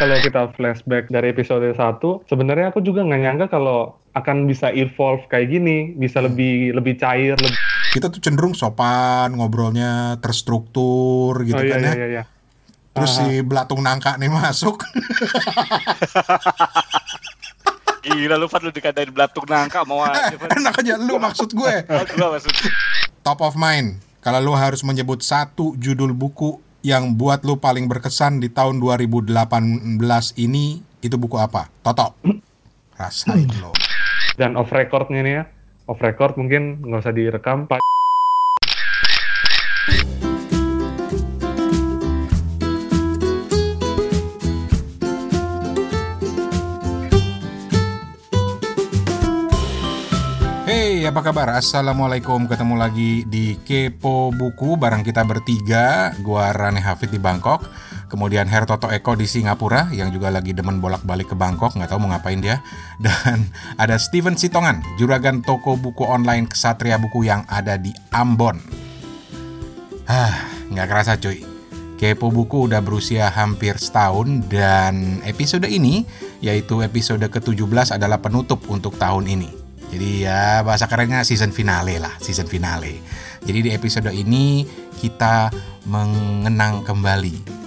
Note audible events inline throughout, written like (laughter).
kalau kita flashback dari episode 1, sebenarnya aku juga nggak nyangka kalau akan bisa evolve kayak gini, bisa Hmm. lebih lebih cair, lebih Kita tuh cenderung sopan, ngobrolnya terstruktur gitu oh iya kan iya ya. iya. iya. Terus si belatung nangka nih masuk. (laughs) Gila lu Fat lu dikatain belatung nangka mau aja Fat. Enak aja lu maksud gue. Maksud. Top of mind. Kalau lu harus menyebut satu judul buku yang buat lu paling berkesan di tahun 2018 ini, itu buku apa? Toto. Rasain lo. Dan off recordnya nih ya, off record mungkin nggak usah direkam, Pak. Apa kabar? Assalamualaikum. Ketemu lagi di Kepo Buku bareng kita bertiga. Gua Rane Hafid di Bangkok. Kemudian Her Toto Eko di Singapura yang juga lagi demen bolak-balik ke Bangkok, nggak tahu mau ngapain dia. (laughs) Dan ada Steven Sitongan, juragan toko buku online Kesatria Buku yang ada di Ambon. Ah, nggak kerasa cuy. Kepo Buku udah berusia hampir setahun dan episode ini, yaitu episode ke-17 adalah penutup untuk tahun ini. Jadi ya bahasa kerennya season finale lah, season finale. Jadi di episode ini kita mengenang kembali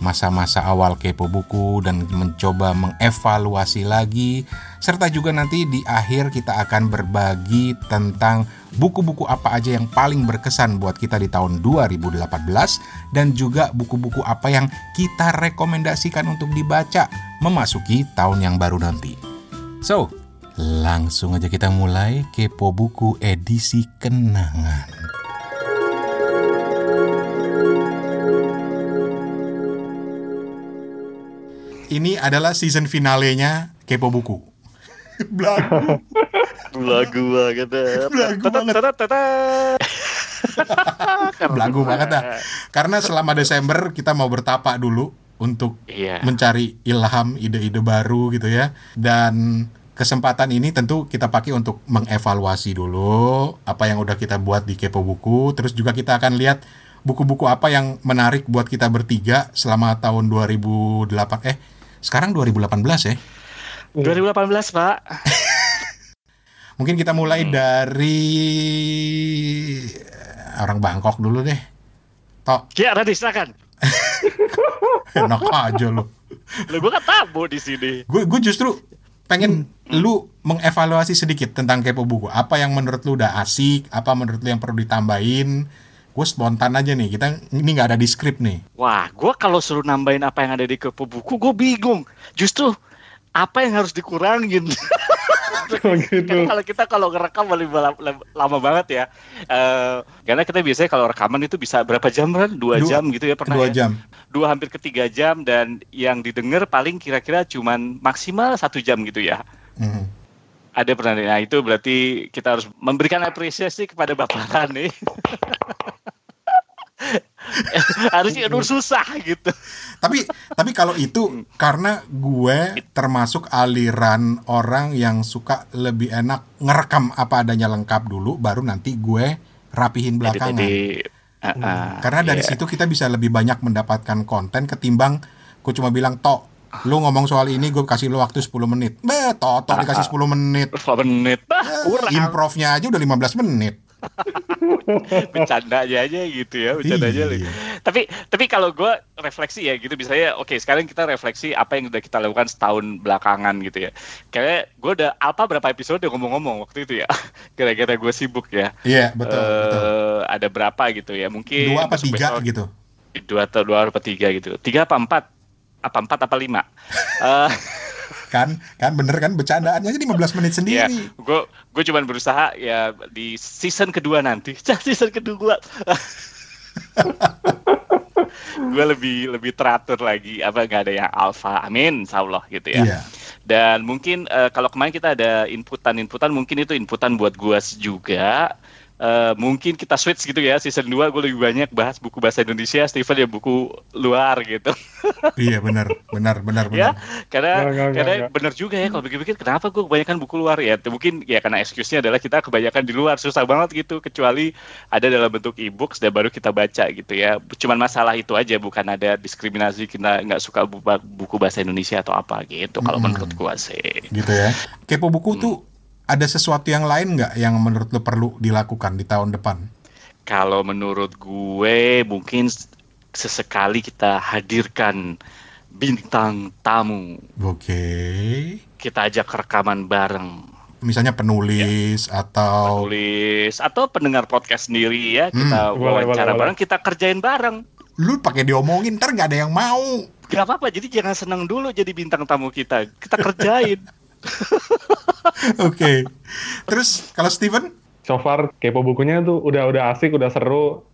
masa-masa awal kepo buku dan mencoba mengevaluasi lagi serta juga nanti di akhir kita akan berbagi tentang buku-buku apa aja yang paling berkesan buat kita di tahun 2018 dan juga buku-buku apa yang kita rekomendasikan untuk dibaca memasuki tahun yang baru nanti. So, langsung aja kita mulai kepo buku edisi kenangan. Ini adalah season finalenya Kepo Buku. (laughs) Belagu. Lagu banget. Belagu banget. (laughs) Belagu banget dah. Karena selama Desember kita mau bertapa dulu untuk Iya. mencari ilham, ide-ide baru gitu ya. Dan kesempatan ini tentu kita pakai untuk mengevaluasi dulu apa yang udah kita buat di Kepo Buku. Terus juga kita akan lihat buku-buku apa yang menarik buat kita bertiga selama tahun 2008 eh sekarang 2018 ya. 2018 Pak. (laughs) Mungkin kita mulai dari eh, orang Bangkok dulu deh. Tok, Ya Radi silakan. (laughs) enak aja lo. Lu gua kan tamu di sini. Gue gue justru pengen lu mengevaluasi sedikit tentang kepo buku. Apa yang menurut lu udah asik, apa menurut lu yang perlu ditambahin. Gue spontan aja nih, kita ini nggak ada di skrip nih. Wah, gua kalau suruh nambahin apa yang ada di kepo buku, gue bingung. Justru apa yang harus dikurangin? (laughs) Gitu. Kalau kita kalau ngerekam lebih lama, banget ya. Eh, karena kita biasanya kalau rekaman itu bisa berapa jam kan? Dua, Dua- jam gitu ya pernah Dua ya? jam. Dua hampir ke tiga jam dan yang didengar paling kira-kira cuman maksimal satu jam gitu ya. Mhm. Ada pernah nah itu berarti kita harus memberikan apresiasi kepada Bapak Rane. (laughs) (laughs) Harusnya aduh susah gitu. Tapi tapi kalau itu karena gue termasuk aliran orang yang suka lebih enak ngerekam apa adanya lengkap dulu, baru nanti gue rapihin belakangan. Jadi, uh, uh, Karena dari iya. situ kita bisa lebih banyak mendapatkan konten ketimbang gue cuma bilang tok lu ngomong soal ini gue kasih lu waktu 10 menit. Beh, tok dikasih 10 menit. 10 menit bah, kurang Improvnya aja udah 15 menit. (laughs) bercanda aja gitu ya bercanda aja Iya. tapi tapi kalau gue refleksi ya gitu misalnya oke sekarang kita refleksi apa yang udah kita lakukan setahun belakangan gitu ya. Kayak gue udah apa berapa episode ngomong-ngomong waktu itu ya? (laughs) Gara-gara gue sibuk ya. Iya, betul, Eh, betul. ada berapa gitu ya mungkin Dua apa tiga besok gitu. dua atau dua apa tiga gitu. Tiga apa empat? Apa empat apa lima? Eh, (laughs) Kan? Kan bener kan? Bercandaannya aja 15 menit ya sendiri. gue gue cuman berusaha ya di season kedua nanti. (laughs) Season kedua. (laughs) Gue lebih lebih teratur lagi. Apa nggak ada yang alfa amin insya Allah gitu ya. Iya. dan mungkin eh, kalau kemarin kita ada inputan inputan mungkin itu inputan buat gue juga uh, mungkin kita switch gitu ya season 2 gue lebih banyak bahas buku bahasa Indonesia, Steven ya buku luar gitu. (laughs) iya benar, benar, benar, ya, benar. karena Nggak, nggak, karena nggak. benar juga ya kalau pikir-pikir kenapa gue kebanyakan buku luar ya mungkin ya karena excuse-nya adalah kita kebanyakan di luar susah banget gitu kecuali ada dalam bentuk e-books dan baru kita baca gitu ya. Cuman masalah itu aja bukan ada diskriminasi kita nggak suka bu- buku bahasa Indonesia atau apa gitu kalau Mm-mm. menurut gua sih. Gitu ya. Kepo buku Hmm. tuh ada sesuatu yang lain nggak yang menurut lo perlu dilakukan di tahun depan? Kalau menurut gue mungkin sesekali kita hadirkan bintang tamu. Oke. Kita ajak rekaman bareng. Misalnya penulis atau Tulis atau pendengar podcast sendiri ya kita Hmm, wawancara boleh, bareng, kita kerjain bareng. lu pakai diomongin ntar nggak ada yang mau. Gak apa-apa, jadi jangan senang dulu jadi bintang tamu kita. Kita kerjain. (laughs) (laughs) Oke. Terus kalau Steven? So far kepo bukunya tuh udah udah asik, udah seru.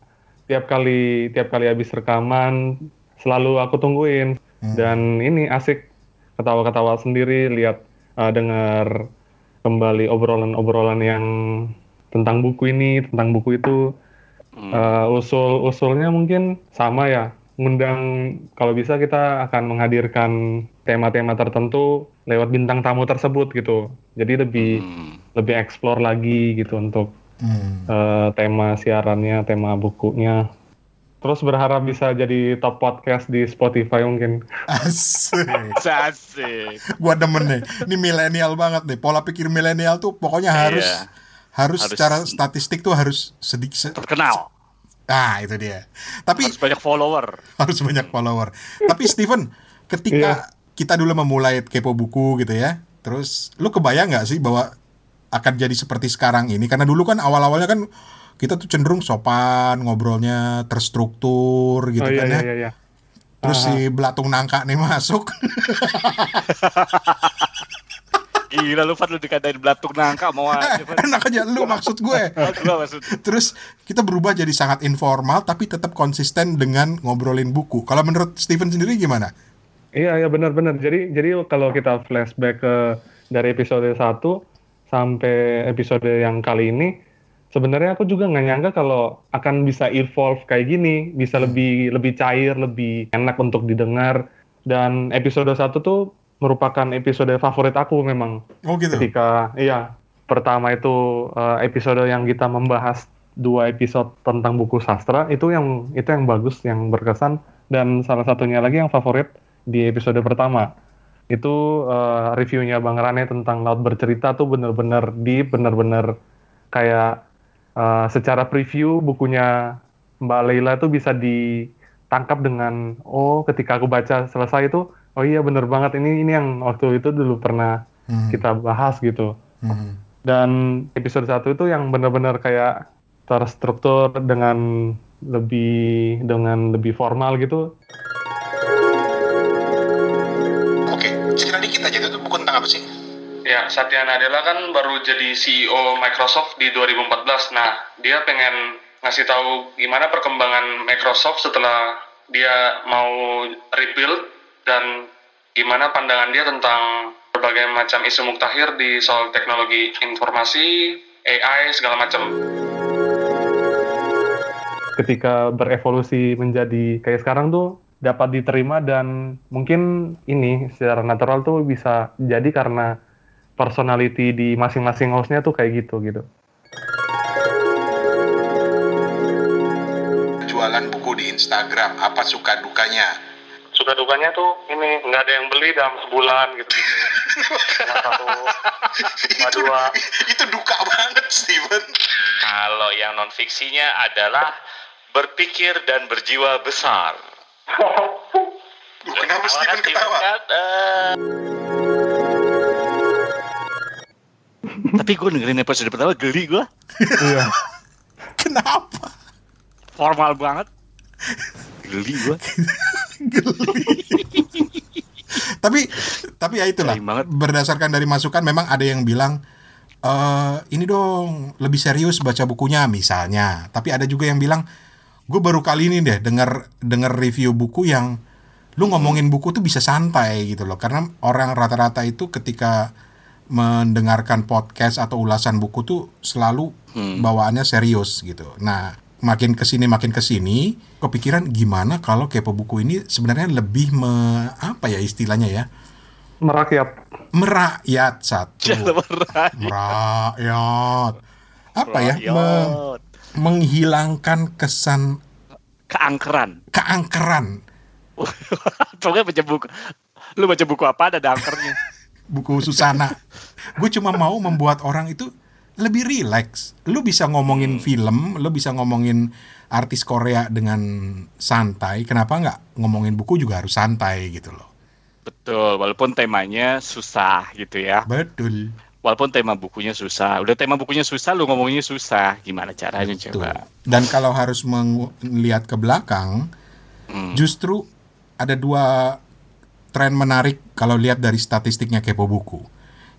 Tiap kali tiap kali habis rekaman selalu aku tungguin dan ini asik ketawa-ketawa sendiri lihat uh, dengar kembali obrolan-obrolan yang tentang buku ini, tentang buku itu. Hmm. Uh, usul usulnya mungkin sama ya. Ngundang kalau bisa kita akan menghadirkan tema-tema tertentu lewat bintang tamu tersebut gitu. Jadi lebih Hmm. lebih explore lagi gitu untuk Hmm. eh, tema siarannya, tema bukunya. Terus berharap bisa jadi top podcast di Spotify mungkin. Asik. Asik. Gua demen nih. Ini milenial banget nih. Pola pikir milenial tuh pokoknya harus Iya. harus, Harus- secara statistik tuh harus sedikit. Terkenal. Ah, itu dia. Tapi Harus banyak follower. harus banyak follower. Tapi Steven, ketika kita dulu memulai kepo buku gitu ya, terus lu kebayang nggak sih bahwa akan jadi seperti sekarang ini? Karena dulu kan awal-awalnya kan kita tuh cenderung sopan, ngobrolnya terstruktur gitu oh iya kan iya ya. iya. iya. Terus si belatung nangka nih masuk. (laughs) Gila lu Fat lu dikatain belatung nangka mau aja Fat. Enak aja lu maksud gue. (laughs) Terus kita berubah jadi sangat informal tapi tetap konsisten dengan ngobrolin buku. Kalau menurut Steven sendiri gimana? Iya iya benar-benar. Jadi jadi kalau kita flashback ke dari episode 1 sampai episode yang kali ini sebenarnya aku juga nggak nyangka kalau akan bisa evolve kayak gini, bisa lebih lebih cair, lebih enak untuk didengar dan episode 1 tuh merupakan episode favorit aku memang. Oh gitu. ketika iya pertama itu eh, episode yang kita membahas dua episode tentang buku sastra itu yang itu yang bagus yang berkesan dan salah satunya lagi yang favorit di episode pertama itu eh, reviewnya Bang Rane tentang laut bercerita tuh bener-bener deep bener-bener kayak eh, secara preview bukunya Mbak Leila tuh bisa ditangkap dengan oh ketika aku baca selesai itu oh iya bener banget ini ini yang waktu itu dulu pernah Hmm. kita bahas gitu. Hmm. Dan episode satu itu yang benar-benar kayak terstruktur dengan lebih dengan lebih formal gitu. Apa sih? Ya, Satya Nadella kan baru jadi CEO Microsoft di 2014. Nah, dia pengen ngasih tahu gimana perkembangan Microsoft setelah dia mau rebuild dan gimana pandangan dia tentang berbagai macam isu muktahir di soal teknologi informasi, AI, segala macam. Ketika berevolusi menjadi kayak sekarang tuh dapat diterima dan mungkin ini secara natural tuh bisa jadi karena personality di masing-masing hostnya tuh kayak gitu gitu. Jualan buku di Instagram, apa suka dukanya? Suka dukanya tuh ini nggak ada yang beli dalam sebulan gitu. (laughs) Cuma satu, cuma itu, dua. itu duka banget, Steven. Kalau yang non fiksinya adalah berpikir dan berjiwa besar. Kenapa Steven ketawa? Tapi gue dengerin episode pertama geli gue, Iya. (laughs) Kenapa? formal banget. Geli gue. tapi tapi ya itulah banget. berdasarkan dari masukan memang ada yang bilang eh ini dong lebih serius baca bukunya misalnya tapi ada juga yang bilang gue baru kali ini deh denger denger review buku yang lu ngomongin buku tuh bisa santai gitu loh karena orang rata-rata itu ketika mendengarkan podcast atau ulasan buku tuh selalu Hmm. bawaannya serius gitu. Nah, makin ke sini makin ke sini, kepikiran gimana kalau kepo buku ini sebenarnya lebih me, apa ya istilahnya ya Merakyat. merakyat satu, (laughs) merakyat apa ya me-. Menghilangkan kesan Keangkeran. keangkeran (laughs) Pokoknya baca buku. Lu baca buku apa ada angkernya? (laughs) buku Susana. Gue cuma mau membuat orang itu lebih rileks. Lu bisa ngomongin film, lu bisa ngomongin artis Korea dengan santai. Kenapa nggak ngomongin buku juga harus santai gitu loh. Betul, walaupun temanya susah gitu ya. Betul. Walaupun tema bukunya susah. Udah tema bukunya susah, lu ngomonginnya susah. Gimana caranya Tuh. coba? Dan kalau harus melihat ke belakang, Hmm. justru ada dua tren menarik kalau lihat dari statistiknya Kepo Buku.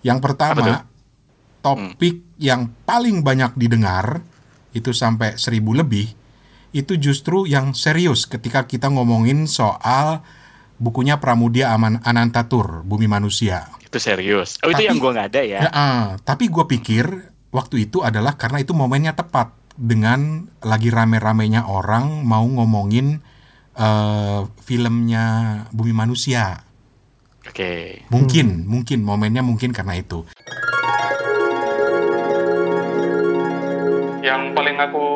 Yang pertama, topik yang paling banyak didengar itu sampai seribu lebih itu justru yang serius ketika kita ngomongin soal bukunya Pramudia Aman Anantatur Bumi Manusia. Itu serius. Oh, itu Tapi- yang gua nggak ada ya. Ya, ah, tapi gue pikir waktu itu adalah karena itu momennya tepat dengan lagi rame-ramenya orang mau ngomongin eh, filmnya Bumi Manusia. Oke. Mungkin, mungkin momennya mungkin karena itu. Yang paling aku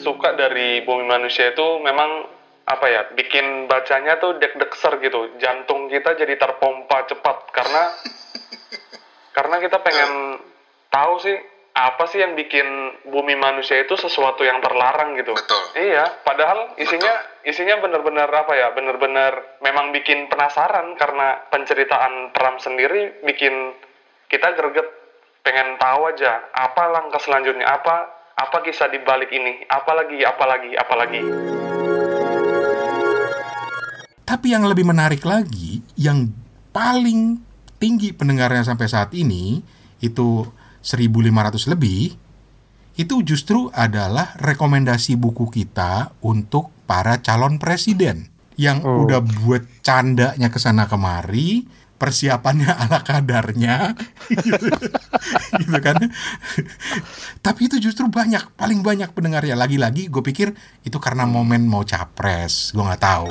suka dari Bumi Manusia itu memang apa ya bikin bacanya tuh deg-degser gitu. Jantung kita jadi terpompa cepat karena (laughs) karena kita pengen tahu sih apa sih yang bikin bumi manusia itu sesuatu yang terlarang gitu. Betul. iya padahal isinya isinya benar-benar apa ya benar-benar memang bikin penasaran karena penceritaan Pram sendiri bikin kita greget pengen tahu aja apa langkah selanjutnya apa apa kisah di balik ini apalagi apalagi apalagi Tapi yang lebih menarik lagi, yang paling tinggi pendengarnya sampai saat ini itu 1500 lebih itu justru adalah rekomendasi buku kita untuk para calon presiden yang Oh. udah buat candanya ke sana kemari, persiapannya (laughs) ala kadarnya gitu, (laughs) gitu kan. Tapi itu justru banyak, paling banyak pendengarnya. Lagi-lagi gue pikir itu karena momen mau capres, gue nggak tahu.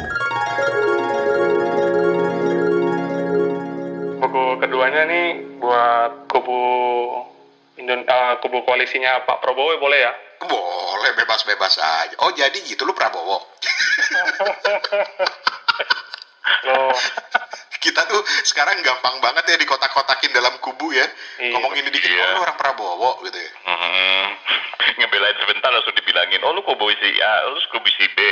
Keduanya nih buat kubu Indon eh, kubu koalisinya Pak Prabowo boleh ya Boleh bebas-bebas aja. Oh jadi gitu lu Prabowo. Loh, (laughs) Kita tuh sekarang gampang banget ya dikotak-kotakin dalam kubu ya. Iya. Ngomong ini dikit, Iya. oh, lu orang Prabowo gitu ya. Hmm, ngebelain sebentar langsung dibilangin, oh lu kubu si A, lu kubu si B. (laughs)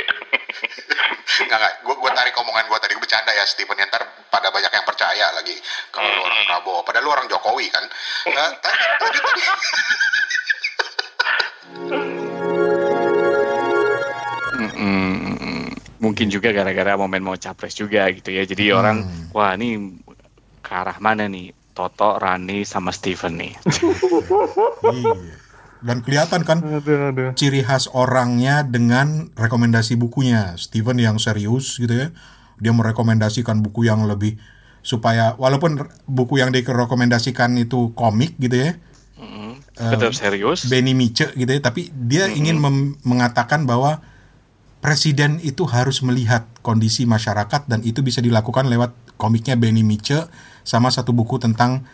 Enggak, enggak. Gue gua tarik omongan gue tadi gue bercanda ya Stephen. Ya, ntar pada banyak yang percaya lagi kalau lu orang Prabowo. Padahal lu orang Jokowi kan. Nah, (laughs) tadi, tadi, tadi. (laughs) Mungkin juga gara-gara momen mau capres juga gitu ya. Jadi orang, wah ini ke arah mana nih? Toto, Rani, sama Steven nih. (laughs) Iya. Dan kelihatan kan aduh aduh ciri khas orangnya dengan rekomendasi bukunya. Steven yang serius gitu ya. Dia merekomendasikan buku yang lebih supaya walaupun buku yang direkomendasikan itu komik gitu ya. Mm. Tetap serius. Benny Mice gitu ya, tapi dia ingin mem- mengatakan bahwa presiden itu harus melihat kondisi masyarakat dan itu bisa dilakukan lewat komiknya Benny Mice sama satu buku tentang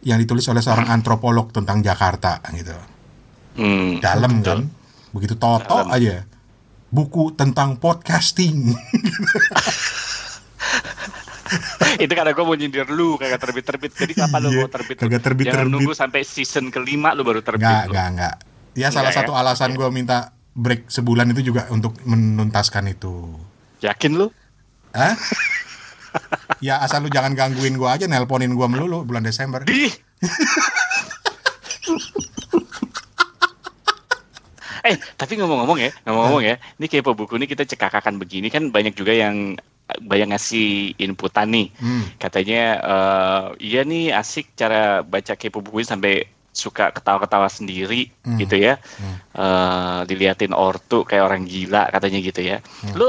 yang ditulis oleh seorang antropolog tentang Jakarta gitu. Hmm, Dalam betul. kan? Begitu toto Dalam. aja. Buku tentang podcasting. (laughs) itu karena gue mau nyindir lu kagak terbit-terbit. Jadi kapan lu Iya, mau terbit? kagak terbit-terbit. Jangan nunggu sampai season kelima lu baru terbit. Enggak, lu. enggak, enggak. Ya salah Enggak ya? satu alasan gue minta break sebulan itu juga untuk menuntaskan itu. Yakin lu? Hah? ya asal lu jangan gangguin gua aja, nelponin gua melulu bulan Desember. Di. eh, tapi ngomong-ngomong ya, ngomong-ngomong ya, ini kepo buku ini kita cekakakan begini kan banyak juga yang banyak ngasih inputan nih. Hmm. Katanya eh, iya nih asik cara baca kepo buku ini sampai suka ketawa-ketawa sendiri Hmm. gitu ya. Hmm. Eh, diliatin ortu kayak orang gila katanya gitu ya. Hmm. Lu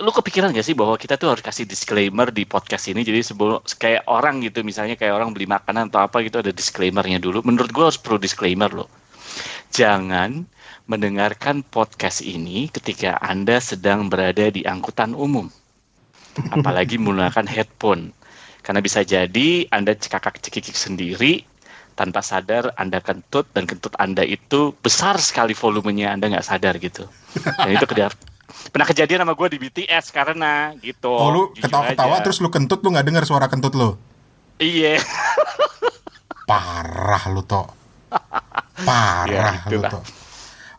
lu kepikiran gak sih bahwa kita tuh harus kasih disclaimer di podcast ini jadi sebelum kayak orang gitu misalnya kayak orang beli makanan atau apa gitu ada disclaimernya dulu. Menurut gua harus perlu disclaimer loh. Jangan mendengarkan podcast ini ketika Anda sedang berada di angkutan umum. Apalagi menggunakan (laughs) headphone. Karena bisa jadi Anda cekakak cekikik sendiri tanpa sadar Anda kentut dan kentut Anda itu besar sekali volumenya Anda nggak sadar gitu. Dan itu kedar pernah kejadian sama gue di BTS karena gitu. Oh, lu ketawa-ketawa terus lu kentut lu nggak dengar suara kentut lu. Iya. Parah lu toh. Parah Ya, lu toh.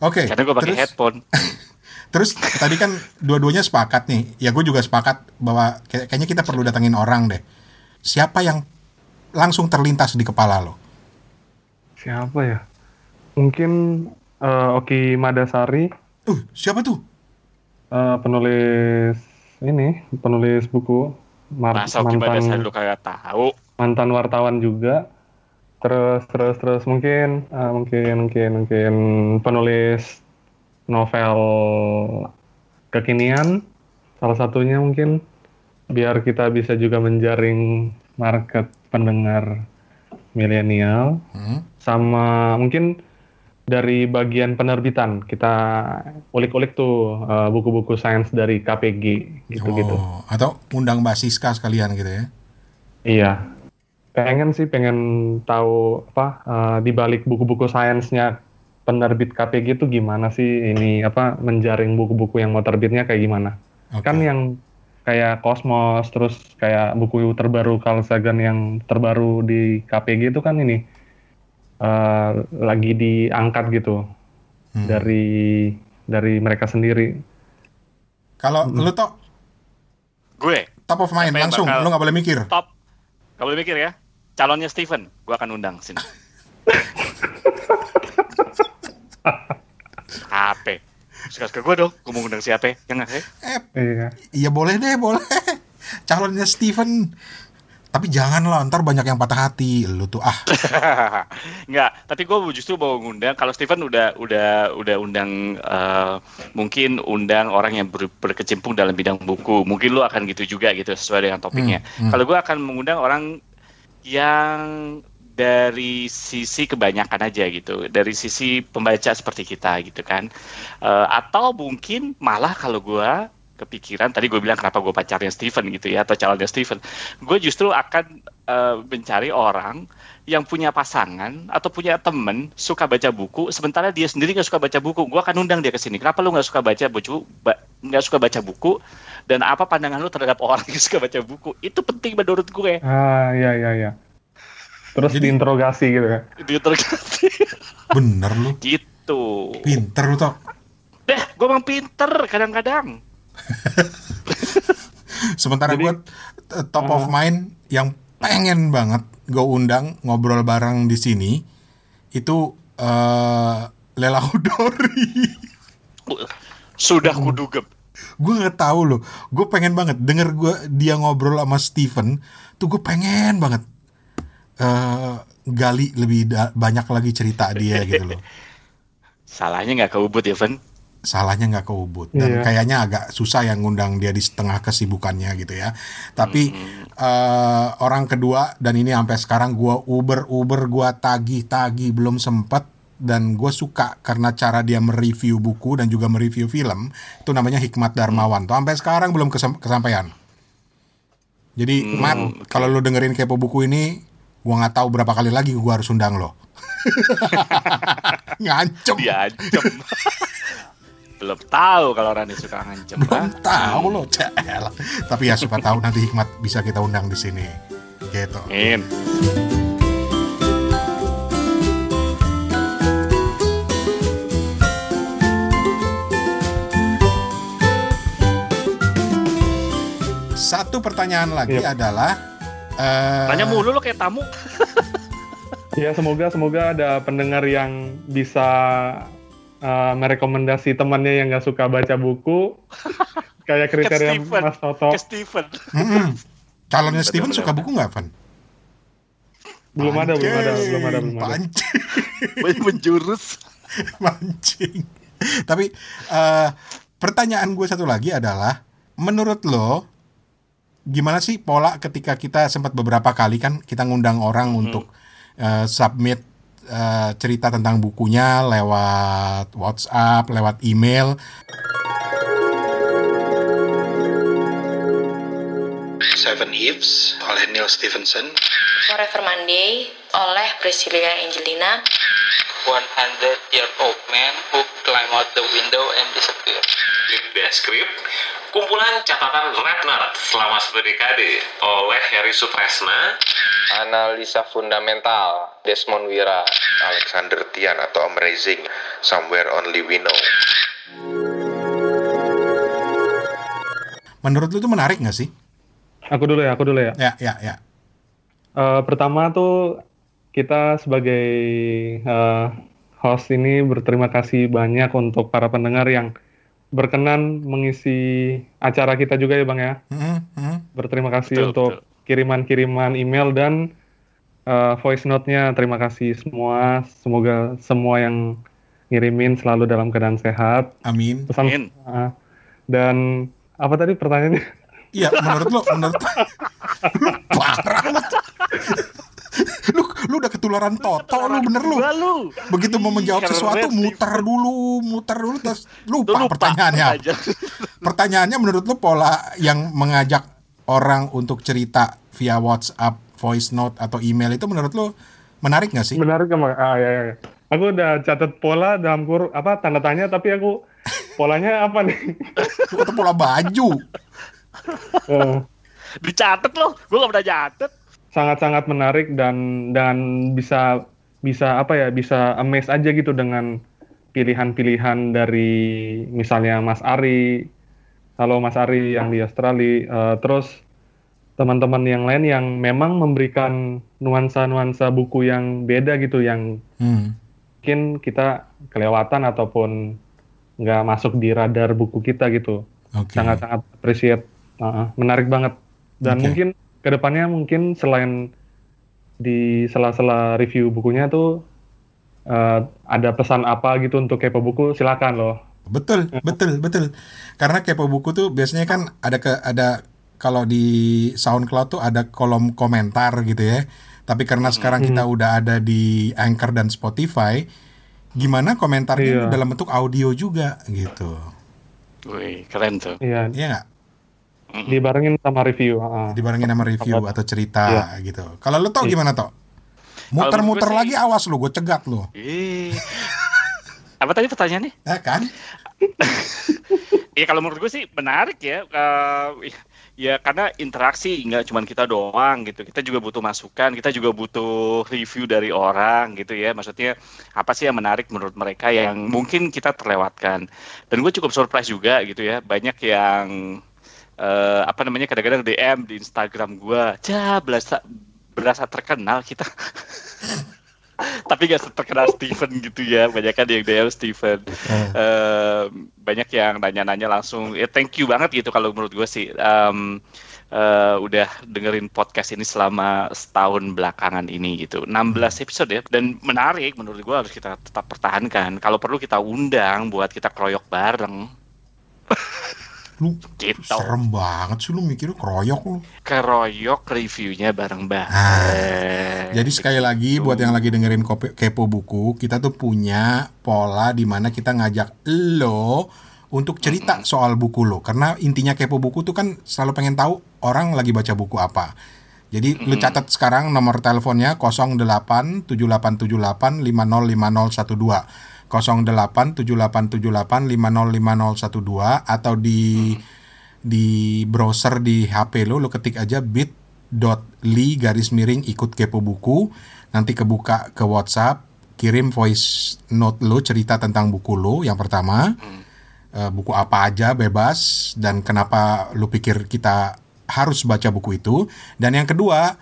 Oke. Karena gue pakai headphone. (laughs) Terus tadi kan dua-duanya sepakat nih. Ya gue juga sepakat bahwa kayak- kayaknya kita perlu datengin orang deh. Siapa yang langsung terlintas di kepala lo? Siapa ya? Mungkin eh, Oki Madasari, Uh, siapa tuh? eh, penulis ini, penulis buku, Mar- Masa Oki Badasari mantan lu kagak tahu. mantan wartawan juga. Terus terus terus mungkin eh, mungkin mungkin mungkin penulis novel kekinian salah satunya mungkin biar kita bisa juga menjaring market pendengar milenial Hmm? sama mungkin dari bagian penerbitan kita ulik-ulik tuh eh, buku-buku sains dari KPG gitu-gitu. Oh, atau undang Mbak Siska sekalian gitu ya? Iya. Pengen sih pengen tahu apa eh, di balik buku-buku sainsnya penerbit KPG itu gimana sih ini apa menjaring buku-buku yang mau terbitnya kayak gimana? Oke. Kan yang kayak Cosmos terus kayak buku terbaru Carl Sagan yang terbaru di KPG itu kan ini eh, lagi diangkat gitu Hmm. dari dari mereka sendiri. Kalau lu toh Gue top of mind langsung, bakal- lu nggak boleh mikir. top. Gak boleh mikir ya. Calonnya Steven, gue akan undang sini. (laughs) Apa? Suka-suka gue dong, gue mau undang siapa? Yang nggak sih? Eh, Iya. iya boleh deh, boleh. (laughs) Calonnya Steven. Tapi jangan lah, ntar banyak yang patah hati. Lu tuh ah, (laughs) Enggak, tapi gue justru mau ngundang kalau Steven udah udah udah undang eh, mungkin undang orang yang ber- berkecimpung dalam bidang buku. Mungkin lu akan gitu juga gitu sesuai dengan topiknya. Hmm, hmm. Kalau gue akan mengundang orang yang dari sisi kebanyakan aja gitu, dari sisi pembaca seperti kita gitu kan. Eh, atau mungkin malah kalau gue kepikiran tadi gue bilang kenapa gue pacarnya Steven gitu ya atau calonnya Steven gue justru akan eh, mencari orang yang punya pasangan atau punya temen suka baca buku sementara dia sendiri nggak suka baca buku gue akan undang dia ke sini kenapa lu nggak suka baca buku ba- nggak suka baca buku dan apa pandangan lu terhadap orang (laughs) yang suka baca buku itu penting menurut gue Ah, iya iya iya. Terus Jadi- diinterogasi gitu kan. dia terganti (laughs) bener lu. gitu Pinter lu toh. deh gue emang pinter kadang-kadang (laughs) Sementara Jadi- gue top of mind yang pengen banget gue undang ngobrol bareng di sini itu eh Lela Udori. (laughs) sudah kuduga gue nggak tahu loh. Gue pengen banget denger gue dia ngobrol sama Steven. Tuh gue pengen banget eh gali lebih da- banyak lagi cerita dia gitu loh. (laughs) salahnya nggak ke Ubud ya Van salahnya nggak ke Ubud dan Iya. kayaknya agak susah yang ngundang dia di setengah kesibukannya gitu ya. Tapi eh, orang kedua dan ini sampai sekarang gua uber uber gua tagih tagih belum sempet dan gue suka karena cara dia mereview buku dan juga mereview film itu namanya Hikmat Darmawan. Tuh sampai sekarang belum kesampaian. Jadi Hmm, Mat, kalau lu dengerin kepo buku ini, gua nggak tahu berapa kali lagi gua harus undang lo. (laughs) Ngancem. dia ancam belum tahu kalau Rani suka ngancem belum Bang. tahu loh Cel. tapi ya siapa tahu nanti hikmat bisa kita undang di sini gitu Amin. satu pertanyaan lagi Yep. adalah eh, Tanya mulu lo kayak tamu. (laughs) Ya semoga semoga ada pendengar yang bisa uh, merekomendasi temannya yang nggak suka baca buku (laughs) kayak kriteria Steven. Mas Toto. Ke Steven. mm-mm. (laughs) calonnya Steven bener, suka buku nggak Van? Belum ada, belum ada, belum ada, belum ada. Pancing. menjurus. Mancing. Tapi eh, pertanyaan gue satu lagi adalah, menurut lo gimana sih pola ketika kita sempat beberapa kali kan kita ngundang orang untuk eh, submit eh, cerita tentang bukunya lewat WhatsApp, lewat email. Seven Eves oleh Neil Stephenson, Forever Monday oleh Priscilla Angelina 100 year old man who climb out the window and disappear. Read the Script, kumpulan catatan Red Nerd selama satu dekade oleh Harry Sutresna, Analisa fundamental Desmond Wira Alexander Tian atau Amazing Somewhere Only We Know Menurut lu itu menarik nggak sih? Aku dulu ya, aku dulu ya. Ya, ya, ya. Eh, pertama tuh kita sebagai eh, host ini berterima kasih banyak untuk para pendengar yang berkenan mengisi acara kita juga ya Bang ya. Mhm, mhm. Berterima kasih Betul, untuk kiriman-kiriman email dan eh, voice note-nya. Terima kasih semua. Semoga semua yang ngirimin selalu dalam keadaan sehat. Amin. Pesan Amin. Ah, dan apa tadi pertanyaannya? Iya, menurut lu, menurut (laughs) parah lu. Lu, udah ketularan Toto lu bener lu. Begitu mau menjawab sesuatu muter dulu, muter dulu terus Lu lupa, lupa pertanyaannya. aja. (laughs) Pertanyaannya menurut lu pola yang mengajak orang untuk cerita via WhatsApp, voice note atau email itu menurut lu menarik nggak sih? Menarik emang. Ah ya, ya. ya. Aku udah catat pola dalam kur apa tanda tanya tapi aku polanya apa nih? (laughs) Kata pola baju. Eh, Dicatet loh. Gua gak pernah catet. Sangat-sangat menarik dan dan bisa bisa apa ya bisa amaze aja gitu dengan pilihan-pilihan dari misalnya Mas Ari, halo Mas Ari yang di Australia, eh, terus teman-teman yang lain yang memang memberikan nuansa-nuansa buku yang beda gitu yang Hmm. mungkin kita kelewatan ataupun nggak masuk di radar buku kita gitu. Sangat-sangat appreciate, Uh, menarik banget. Dan Oke. mungkin ke depannya mungkin selain di sela-sela review bukunya tuh uh, ada pesan apa gitu untuk kepo buku silakan loh. Betul, betul, betul. Karena kepo buku tuh biasanya kan ada ke ada kalau di SoundCloud tuh ada kolom komentar gitu ya. Tapi karena sekarang kita udah ada di Anchor dan Spotify, gimana komentarnya Iya. dalam bentuk audio juga gitu. Wih, keren tuh. Iya, Iya dibarengin sama review. uh. Dibarengin sama review atau cerita gitu. Kalau lu tau Iya. gimana toh? Muter-muter Kalau lagi awas lu, gue cegat lu. Ih. (laughs) Apa tadi pertanyaannya? Ya kan? (laughs) Iya kalau menurut gue sih menarik ya. Eh, ya karena interaksi nggak cuma kita doang gitu. Kita juga butuh masukan, kita juga butuh review dari orang gitu ya. Maksudnya apa sih yang menarik menurut mereka yang mungkin kita terlewatkan. Dan gue cukup surprise juga gitu ya. Banyak yang eh, apa namanya kadang-kadang DM di Instagram gue, cah berasa berasa terkenal kita. (laughs) Tapi gak terkenal Steven gitu ya, banyak kan yang DM Steven. Eh, banyak yang nanya-nanya langsung, ya thank you banget gitu kalau menurut gue sih. Em, eh, udah dengerin podcast ini selama setahun belakangan ini gitu. 16 episode ya, dan menarik menurut gue harus kita tetap pertahankan. Kalau perlu kita undang buat kita kroyok bareng. Lu Gitu. serem banget sih lu mikirnya keroyok lu. Keroyok reviewnya bareng-bareng. Ah, Jadi sekali lagi Gitu. buat yang lagi dengerin Kope- kepo buku, kita tuh punya pola di mana kita ngajak lo untuk cerita soal buku lo. Karena intinya kepo buku tuh kan selalu pengen tahu orang lagi baca buku apa. Jadi lu catat sekarang nomor teleponnya 08 7878 505012. 08 7878 505012 atau di di browser di HP lo lo ketik aja bit.ly garis miring ikut kepo buku. Nanti kebuka ke WhatsApp kirim voice note lo cerita tentang buku lo yang pertama. Eh, buku apa aja bebas dan kenapa lu pikir kita harus baca buku itu. Dan yang kedua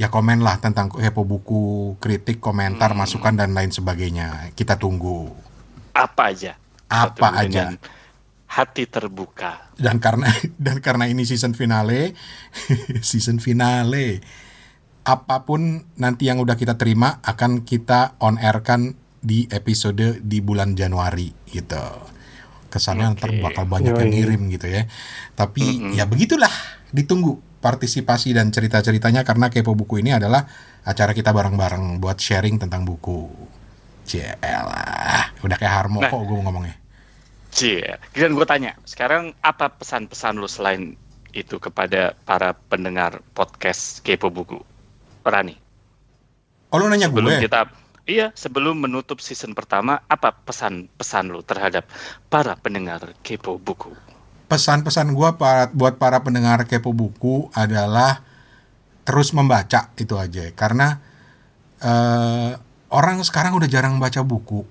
ya komen lah tentang kepo buku kritik komentar masukan dan lain sebagainya kita tunggu Apa aja? Apa Satu aja. Hati terbuka. dan karena (laughs) dan karena ini season finale (laughs) season finale apa pun nanti yang udah kita terima akan kita on air kan di episode di bulan Januari gitu. Kesannya ntar bakal banyak yang Yoi. ngirim gitu ya. Tapi ya begitulah, ditunggu partisipasi dan cerita-ceritanya karena Kepo Buku ini adalah acara kita bareng-bareng buat sharing tentang buku. Cielah, udah kayak Harmo Nah. kok gue ngomongnya. Cie, dan gue tanya, sekarang apa pesan-pesan lu selain itu kepada para pendengar podcast Kepo Buku? Rani, Oh lu nanya sebelum gue? kita, iya, sebelum menutup season pertama, apa pesan-pesan lu terhadap para pendengar Kepo Buku? Pesan-pesan gue buat para pendengar kepo buku adalah terus membaca itu aja karena eh, orang sekarang udah jarang baca buku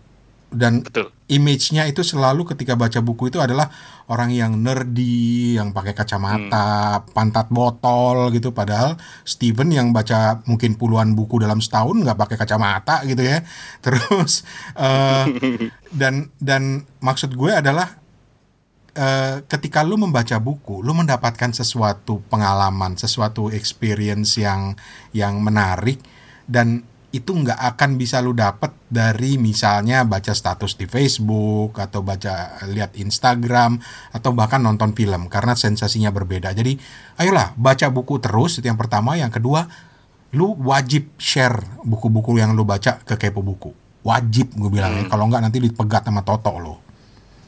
dan Betul. image-nya itu selalu ketika baca buku itu adalah orang yang nerdy, yang pakai kacamata, pantat botol gitu. Padahal Steven yang baca mungkin puluhan buku dalam setahun nggak pakai kacamata gitu ya. (laughs) Terus eh, (laughs) dan dan maksud gue adalah eh, ketika lu membaca buku, lu mendapatkan sesuatu pengalaman, sesuatu experience yang yang menarik dan itu nggak akan bisa lu dapet dari misalnya baca status di Facebook atau baca lihat Instagram atau bahkan nonton film karena sensasinya berbeda. Jadi ayolah baca buku terus itu yang pertama, yang kedua lu wajib share buku-buku yang lu baca ke kepo buku. Wajib gue bilang ya. Kalau nggak nanti dipegat sama Toto lo.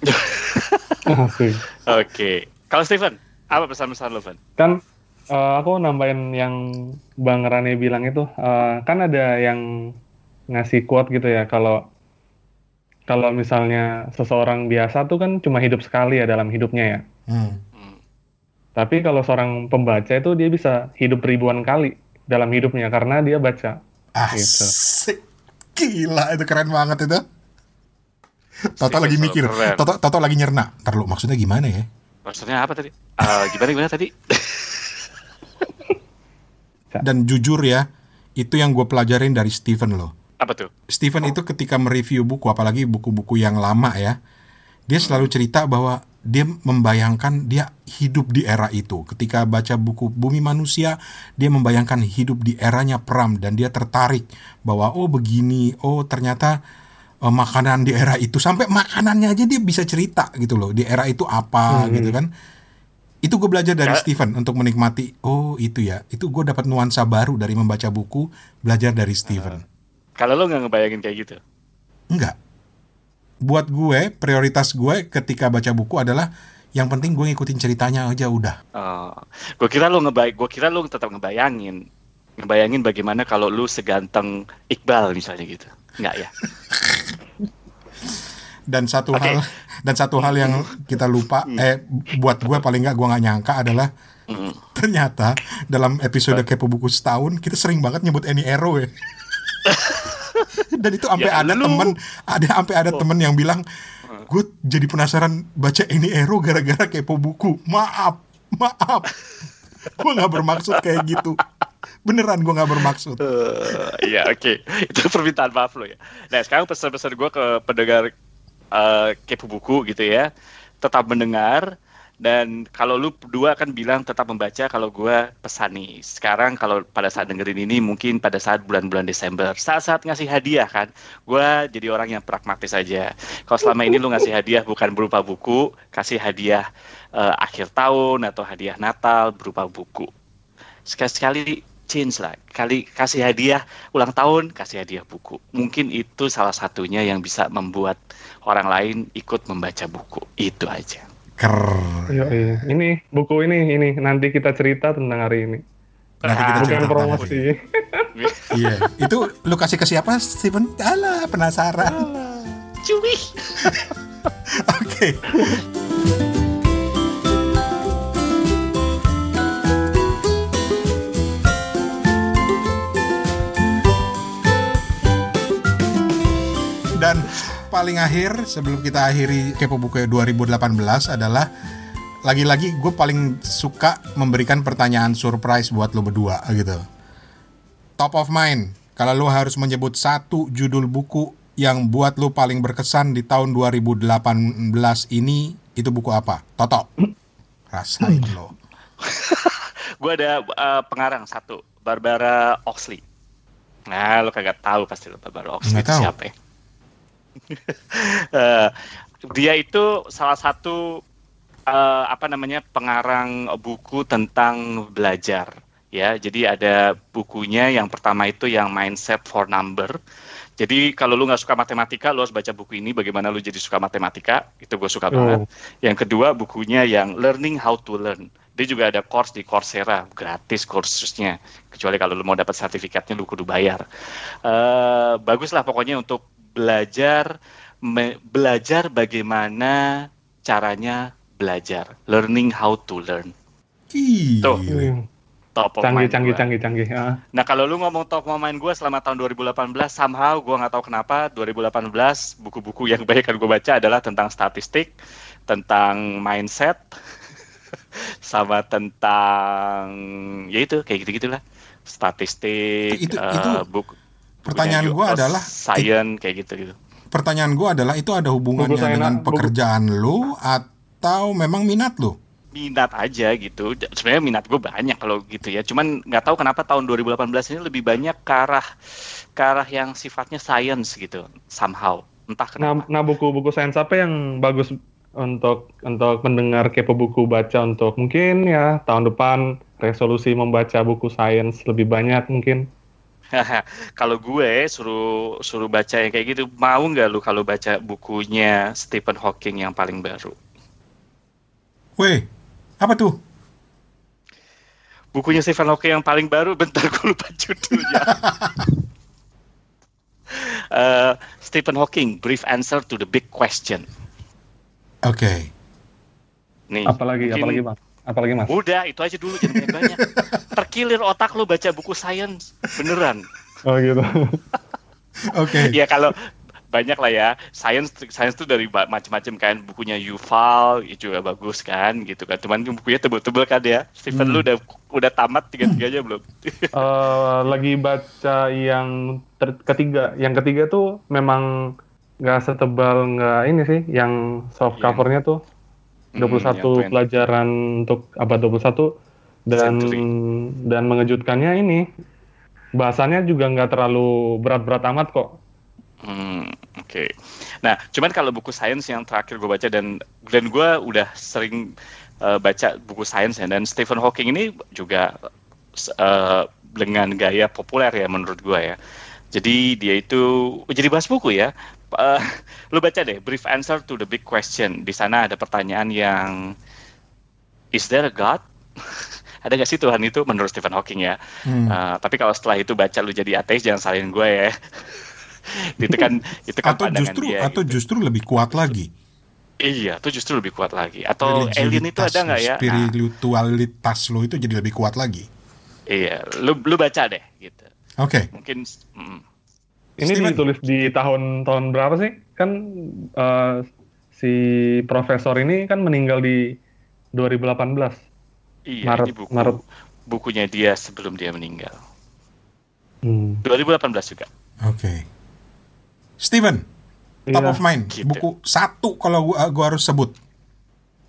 (laughs) Oke, kalau Steven, apa pesan-pesan lu, Van? kan eh, aku nambahin yang Bang Rane bilang itu eh, kan ada yang ngasih quote gitu ya kalau kalau misalnya seseorang biasa tuh kan cuma hidup sekali ya dalam hidupnya ya. Hmm. Tapi kalau seorang pembaca itu dia bisa hidup ribuan kali dalam hidupnya karena dia baca. Gitu. Asik. Gila itu keren banget itu. Toto Steven lagi mikir, keren. Toto, Toto lagi nyerna. Ntar lu maksudnya gimana ya? Maksudnya apa tadi? Eh, gimana gimana tadi? (laughs) Dan jujur ya, itu yang gue pelajarin dari Steven loh. apa tuh? Steven itu ketika mereview buku, apalagi buku-buku yang lama ya, dia selalu cerita bahwa dia membayangkan dia hidup di era itu. Ketika baca buku Bumi Manusia, dia membayangkan hidup di eranya Pram dan dia tertarik bahwa oh begini, oh ternyata eh, makanan di era itu sampai makanannya aja dia bisa cerita gitu loh. Di era itu apa gitu kan. Itu gue belajar dari Ya. Steven untuk menikmati. Oh itu ya, itu gue dapat nuansa baru dari membaca buku, belajar dari Steven. Kalau lo nggak ngebayangin kayak gitu, Enggak. Buat gue, prioritas gue ketika baca buku adalah yang penting gue ngikutin ceritanya aja udah. Oh, gue kira lu ngebay, gue kira lu tetap ngebayangin, ngebayangin bagaimana kalau lu seganteng Iqbal misalnya gitu, nggak ya? Dan satu Oke. hal dan satu hal yang kita lupa eh buat gue paling nggak gue nggak nyangka adalah Mm. ternyata dalam episode kepo buku setahun kita sering banget nyebut Eni Ero ya. (laughs) dan itu sampai Ya, ada temen ada sampai ada temen yang bilang gue jadi penasaran baca Eni Ero gara-gara kepo buku. Maaf, maaf. (laughs) gue nggak bermaksud kayak gitu. Beneran gue nggak bermaksud. Iya oke, itu permintaan maaf lo ya. Nah sekarang pesan-pesan gue ke pendengar eh, kepo buku gitu ya, tetap mendengar dan kalau lu berdua kan bilang tetap membaca kalau gue pesan nih sekarang kalau pada saat dengerin ini mungkin pada saat bulan-bulan Desember. Saat-saat ngasih hadiah kan. Gue jadi orang yang pragmatis aja. Kalau selama ini lu ngasih hadiah bukan berupa buku kasih hadiah eh, akhir tahun atau hadiah Natal berupa buku. Sekali-sekali change lah kali kasih hadiah ulang tahun kasih hadiah buku mungkin itu salah satunya yang bisa membuat orang lain ikut membaca buku itu aja Ker. Yo, iya. Ini buku ini ini nanti kita cerita tentang hari ini. Nanti kita Bukan cerita promosi. Iya, itu lu kasih ke siapa, Steven? Alah, penasaran. cuy (laughs) Oke. Dan paling akhir sebelum kita akhiri Kepo Buku 2018 adalah lagi-lagi gue paling suka memberikan pertanyaan surprise buat lo berdua gitu. Top of mind, kalau lo harus menyebut satu judul buku yang buat lo paling berkesan di tahun 2018 ini, itu buku apa? Toto. Rasain lo. (laughs) Gue ada uh, pengarang satu, Barbara Oxley. Nah, lo kagak tahu pasti lo Barbara Oxley Nggak tahu. siapa ya? (laughs) Eh, dia itu salah satu eh, apa namanya pengarang buku tentang belajar ya. Jadi ada bukunya yang pertama itu yang Mindset for Number. Jadi kalau lu nggak suka matematika, lu harus baca buku ini bagaimana lu jadi suka matematika. Itu gue suka Oh. banget. Yang kedua bukunya yang Learning How to Learn. Dia juga ada course di Coursera, gratis kursusnya. Kecuali kalau lu mau dapat sertifikatnya lu kudu bayar. Eh bagus lah pokoknya untuk belajar me- belajar bagaimana caranya belajar. Learning how to learn. Gile. Tuh. Hmm. Top of Canggih, mind canggih, canggih, canggih. Ah. Nah kalau lu ngomong top of mind gue selama tahun 2018, somehow gue nggak tahu kenapa 2018 buku-buku yang (laughs) banyak kan gue baca adalah tentang statistik, tentang mindset, (laughs) sama tentang ya itu kayak gitu gitulah statistik, Itu- eh, itu buku. Pertanyaan Yuval adalah, science kayak gitu gitu. Pertanyaan gue adalah itu ada hubungannya Buku dengan nak- buku- pekerjaan lu atau memang minat lu? minat aja gitu. Sebenarnya minat gue banyak kalau gitu ya. Cuman nggak tahu kenapa tahun 2018 ini lebih banyak ke arah ke arah yang sifatnya science gitu. Somehow. Entah Nah, kenapa. nah buku-buku sains apa yang bagus untuk untuk mendengar kepo buku baca untuk mungkin ya tahun depan resolusi membaca buku sains lebih banyak mungkin. (laughs) kalau gue suruh suruh baca yang kayak gitu, mau nggak lu kalau baca bukunya Stephen Hawking yang paling baru? Weh, apa tuh? Bukunya Stephen Hawking yang paling baru, (laughs) bentar gue lupa judulnya. (laughs) Eh, Stephen Hawking, Brief Answer to the Big Question. Oke. Nih, Apalagi mungkin- apalagi Bang? Apalagi Mas? Udah, itu aja dulu jangan banyak-banyak. (laughs) Terkilir otak lu baca buku sains, beneran. Oh gitu. (laughs) Oke. Ya kalau banyak lah ya, sains sains tuh dari macam-macam kan, bukunya Yuval itu juga bagus kan, gitu kan. Cuman bukunya tebel-tebel kan ya. Stephen Hmm. lu udah udah tamat tiga-tiganya belum? (laughs) Eh, lagi baca yang ter- ketiga. Yang ketiga tuh memang nggak setebal nggak ini sih, yang soft Iya. covernya tuh 21 yang pelajaran untuk abad 21 dan Century. dan mengejutkannya ini bahasanya juga nggak terlalu berat-berat amat kok. Hmm, oke. Nah, cuman kalau buku sains yang terakhir gue baca dan dan gue udah sering uh, baca buku sains ya dan Stephen Hawking ini juga uh, dengan gaya populer ya menurut gue ya. Jadi dia itu jadi bahas buku ya. Uh, (laughs) lu baca deh Brief Answer to the Big Question. Di sana ada pertanyaan yang Is there a God? (laughs) ada gak sih Tuhan itu menurut Stephen Hawking ya? Hmm. Uh, tapi kalau setelah itu baca lu jadi ateis jangan salin gue ya. (laughs) itu kan itu kan Atau pandangan justru dia. atau gitu. justru lebih kuat lagi. Iya, itu justru lebih kuat lagi. Atau alien itu ada nggak ya? Nah, Spiritualitas lo itu jadi lebih kuat lagi. iya, lu lu baca deh gitu. Oke. Mungkin mm, Ini Steven. ditulis di tahun-tahun berapa sih? Kan eh, si profesor ini kan meninggal di 2018. iya Maret- ini buku Maret. bukunya dia sebelum dia meninggal. Hmm. 2018 juga. Oke. Steven, top Iya. of mind, Gitu. buku satu kalau gua, gua harus sebut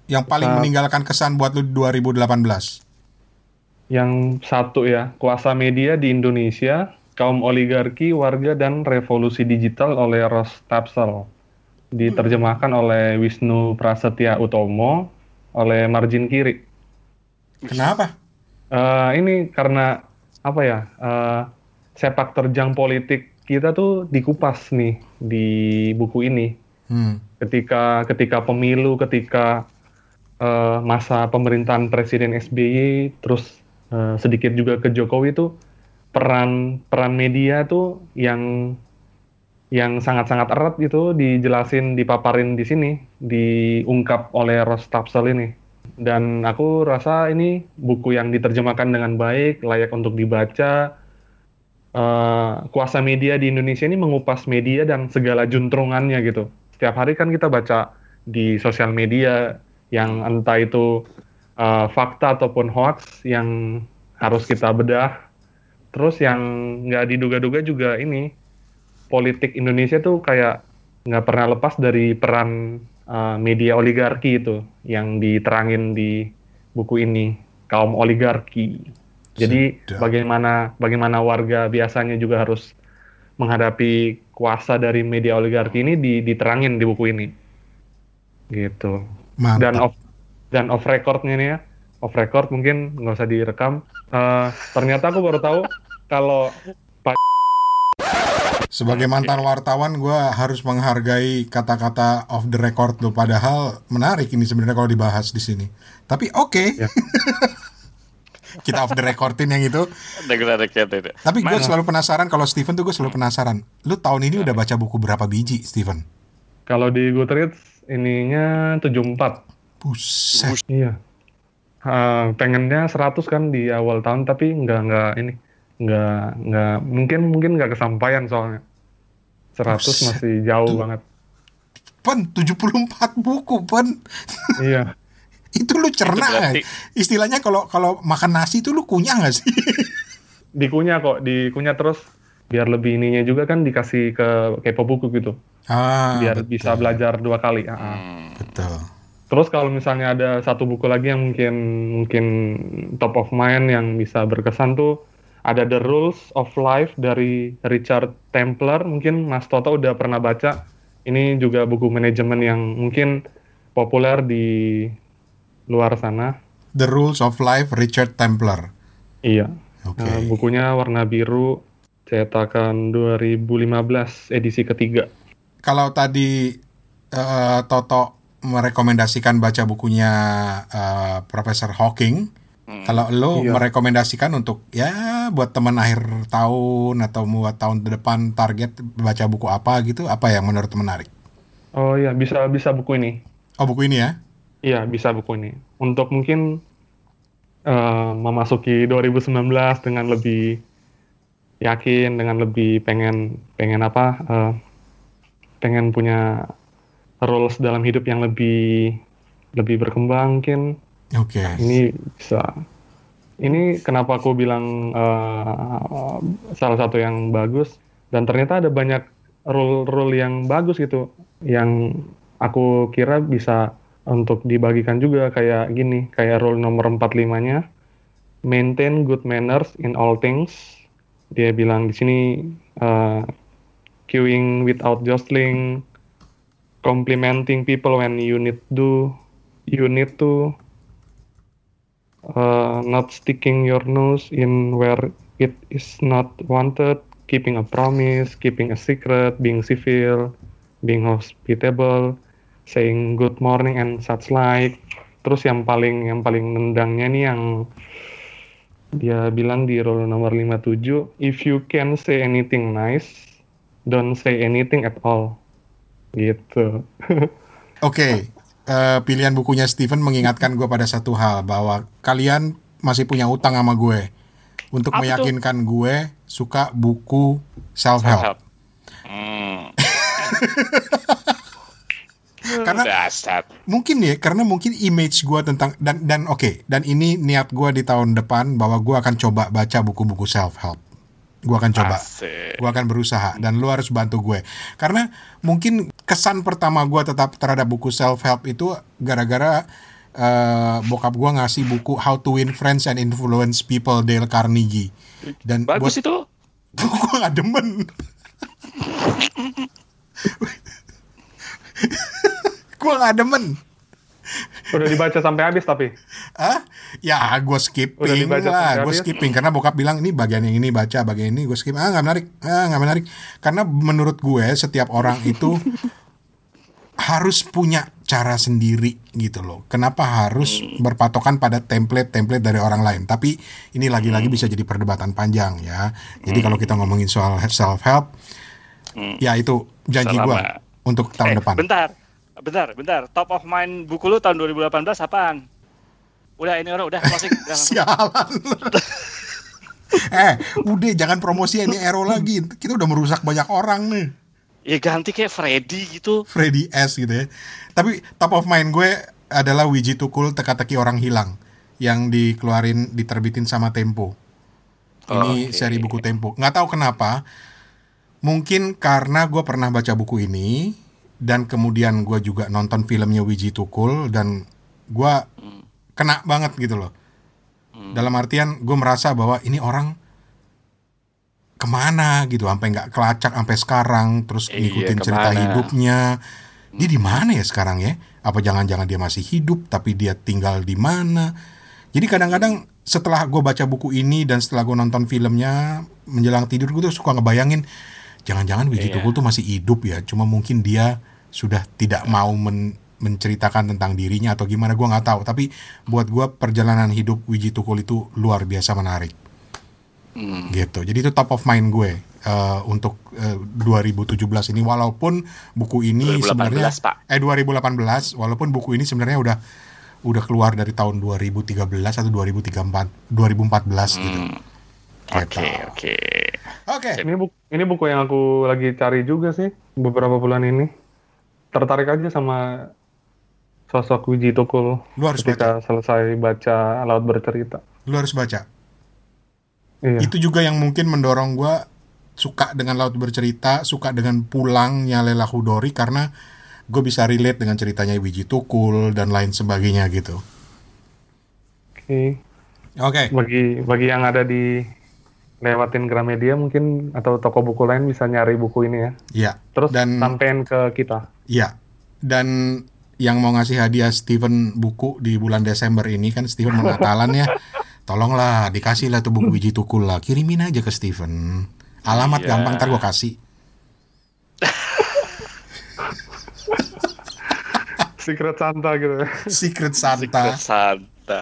yang paling Sat- meninggalkan kesan buat lu di 2018. Yang satu ya, kuasa media di Indonesia, kaum oligarki, warga, dan revolusi digital oleh Ros Tapsel. Diterjemahkan oleh Wisnu Prasetya Utomo, oleh Margin Kiri. Kenapa? Eh, ini karena apa ya, eh, sepak terjang politik kita tuh dikupas nih di buku ini. Hmm. ketika ketika pemilu, ketika eh, masa pemerintahan Presiden SBY, terus eh, sedikit juga ke Jokowi itu peran peran media tuh yang yang sangat-sangat erat gitu dijelasin, dipaparin di sini, diungkap oleh Ros Tapsel ini. Dan aku rasa ini buku yang diterjemahkan dengan baik, layak untuk dibaca. Eh, kuasa media di Indonesia ini mengupas media dan segala juntrungannya gitu. Setiap hari kan kita baca di sosial media yang entah itu eh, fakta ataupun hoax yang harus kita bedah. Terus yang nggak diduga-duga juga ini politik Indonesia tuh kayak nggak pernah lepas dari peran eh, media oligarki itu yang diterangin di buku ini. kaum oligarki. Jadi Sedap. bagaimana bagaimana warga biasanya juga harus menghadapi kuasa dari media oligarki ini di- diterangin di buku ini. Gitu. Mantap. Dan off dan off recordnya nih ya, off record mungkin nggak usah direkam. Eh, ternyata aku baru tahu kalau Sebagai mantan wartawan, gue harus menghargai kata-kata off the record lo. Padahal menarik ini sebenarnya kalau dibahas di sini. Tapi oke, Ya. (laughs) kita off the recordin yang itu. Tapi gue selalu penasaran kalau Steven tuh gue selalu penasaran. Lu tahun ini udah baca buku berapa biji, Steven? kalau di Goodreads ininya 74. Buset. Iya. Eh, pengennya 100 kan di awal tahun tapi nggak nggak ini nggak nggak mungkin mungkin nggak kesampaian soalnya 100 Buset. masih jauh banget. Pen, 74 buku, Pen. Iya. (laughs) itu lu cerna Itu berarti- nggak? Istilahnya kalau kalau makan nasi itu lu kunyah nggak sih? (laughs) Dikunyah kok, dikunyah terus biar lebih ininya juga kan dikasih ke kepo buku gitu. ah, biar betul. bisa belajar dua kali. Ah, ah. Betul. Terus kalau misalnya ada satu buku lagi yang mungkin mungkin top of mind yang bisa berkesan tuh ada The Rules of Life dari Richard Templer. Mungkin Mas Toto udah pernah baca. Ini juga buku manajemen yang mungkin populer di luar sana. The Rules of Life Richard Templer. Iya. Oke. Nah, bukunya warna biru, cetakan 2015 edisi ketiga. Kalau tadi eh, Toto merekomendasikan baca bukunya eh, Profesor Hawking, kalau lo Iya. merekomendasikan untuk ya buat teman akhir tahun atau buat tahun depan target baca buku apa gitu, apa yang menurut menarik? Oh iya, bisa bisa buku ini. Oh buku ini ya? Iya, bisa buku ini. Untuk mungkin eh, memasuki 2019 dengan lebih yakin, dengan lebih pengen pengen apa? eh, pengen punya rules dalam hidup yang lebih lebih berkembang mungkin. Oke. Ini bisa. Ini kenapa aku bilang eh, salah satu yang bagus dan ternyata ada banyak rule-rule yang bagus gitu yang aku kira bisa untuk dibagikan juga kayak gini, kayak rule nomor 45-nya maintain good manners in all things. Dia bilang di sini eh, queuing without jostling, complimenting people when you need do, you need to uh, not sticking your nose in where it is not wanted, keeping a promise, keeping a secret, being civil, being hospitable, saying good morning and such like. Terus yang paling yang paling nendangnya nih yang dia bilang di rule nomor 57, if you can say anything nice, don't say anything at all. Gitu. (laughs) Oke, eh, pilihan bukunya Steven mengingatkan gue pada satu hal bahwa kalian masih punya utang sama gue untuk Apa tuh? meyakinkan gue suka buku self help. Self-help. Hmm. (laughs) Karena Dasar. mungkin ya, karena mungkin image gue tentang dan dan oke dan ini niat gue di tahun depan bahwa gue akan coba baca buku-buku self help. Gue akan coba. Asik. Gue akan berusaha dan lu harus bantu gue. Karena mungkin kesan pertama gue tetap terhadap buku self help itu gara-gara eh, bokap gue ngasih buku How to Win Friends and Influence People Dale Carnegie. Dan Bagus buat, itu. (laughs) gue gak demen. (laughs) gue gak demen. Udah dibaca sampai habis tapi. Hah? Ya gue Udah skipping dibaca lah, gue habis? skipping karena bokap bilang ini bagian yang ini baca, bagian ini gue skip. Ah nggak menarik, ah nggak menarik. Karena menurut gue setiap orang itu (laughs) harus punya cara sendiri gitu loh. Kenapa harus berpatokan pada template-template dari orang lain? Tapi ini lagi-lagi bisa jadi perdebatan panjang ya. Jadi kalau kita ngomongin soal self help, ya itu janji gue untuk tahun Eh, depan. Bentar, bentar, bentar. Top of mind buku lu tahun 2018 apaan? Udah ini orang udah closing. Udah. Sialan. (laughs) eh, udah jangan promosi ini Ero lagi. Kita udah merusak banyak orang nih. Ya ganti kayak Freddy gitu. Freddy S gitu ya. Tapi top of mind gue adalah Wiji Tukul teka-teki orang hilang yang dikeluarin diterbitin sama Tempo. Ini Oke. seri buku Tempo. Nggak tahu kenapa. Mungkin karena gue pernah baca buku ini dan kemudian gue juga nonton filmnya Wiji Tukul dan gue kena banget gitu loh. Dalam artian gue merasa bahwa ini orang ke mana gitu, sampai nggak kelacak sampai sekarang, terus Iya, ngikutin cerita ke mana? hidupnya. Dia di mana ya sekarang ya? Apa jangan-jangan dia masih hidup tapi dia tinggal di mana? Jadi kadang-kadang setelah gue baca buku ini dan setelah gue nonton filmnya menjelang tidur gue tuh suka ngebayangin jangan-jangan Wiji Iya. Tukul tuh masih hidup ya, cuma mungkin dia sudah tidak mau men- menceritakan tentang dirinya atau gimana gue nggak tahu. Tapi buat gue perjalanan hidup Wiji Tukul itu luar biasa menarik Hmm. gitu. Jadi itu top of mind gue eh, untuk eh, 2017 ini walaupun buku ini 2018, sebenarnya Pak. eh 2018 walaupun buku ini sebenarnya udah udah keluar dari tahun 2013 atau 2034 2014 gitu. Hmm. Oke, Gitu. oke. Oke. Ini buku ini buku yang aku lagi cari juga sih beberapa bulan ini. Tertarik aja sama sosok Wiji Tukul Lu harus ketika selesai baca Laut Bercerita. Lu harus baca. Iya. Itu juga yang mungkin mendorong gue suka dengan Laut Bercerita, suka dengan pulangnya Lela Hudori karena gue bisa relate dengan ceritanya Wiji Tukul dan lain sebagainya gitu. Oke. Oke. Bagi bagi yang ada di lewatin Gramedia mungkin atau toko buku lain bisa nyari buku ini ya. Iya. Terus Dan- sampein ke kita. Iya. Dan yang mau ngasih hadiah Steven buku di bulan Desember ini kan Steven mau Natalan ya. (laughs) Tolonglah dikasih lah tuh buku biji tukul lah. Kirimin aja ke Steven. Alamat Iya. gampang ntar gue kasih. (laughs) Secret Santa gitu. Secret Santa. Secret Santa.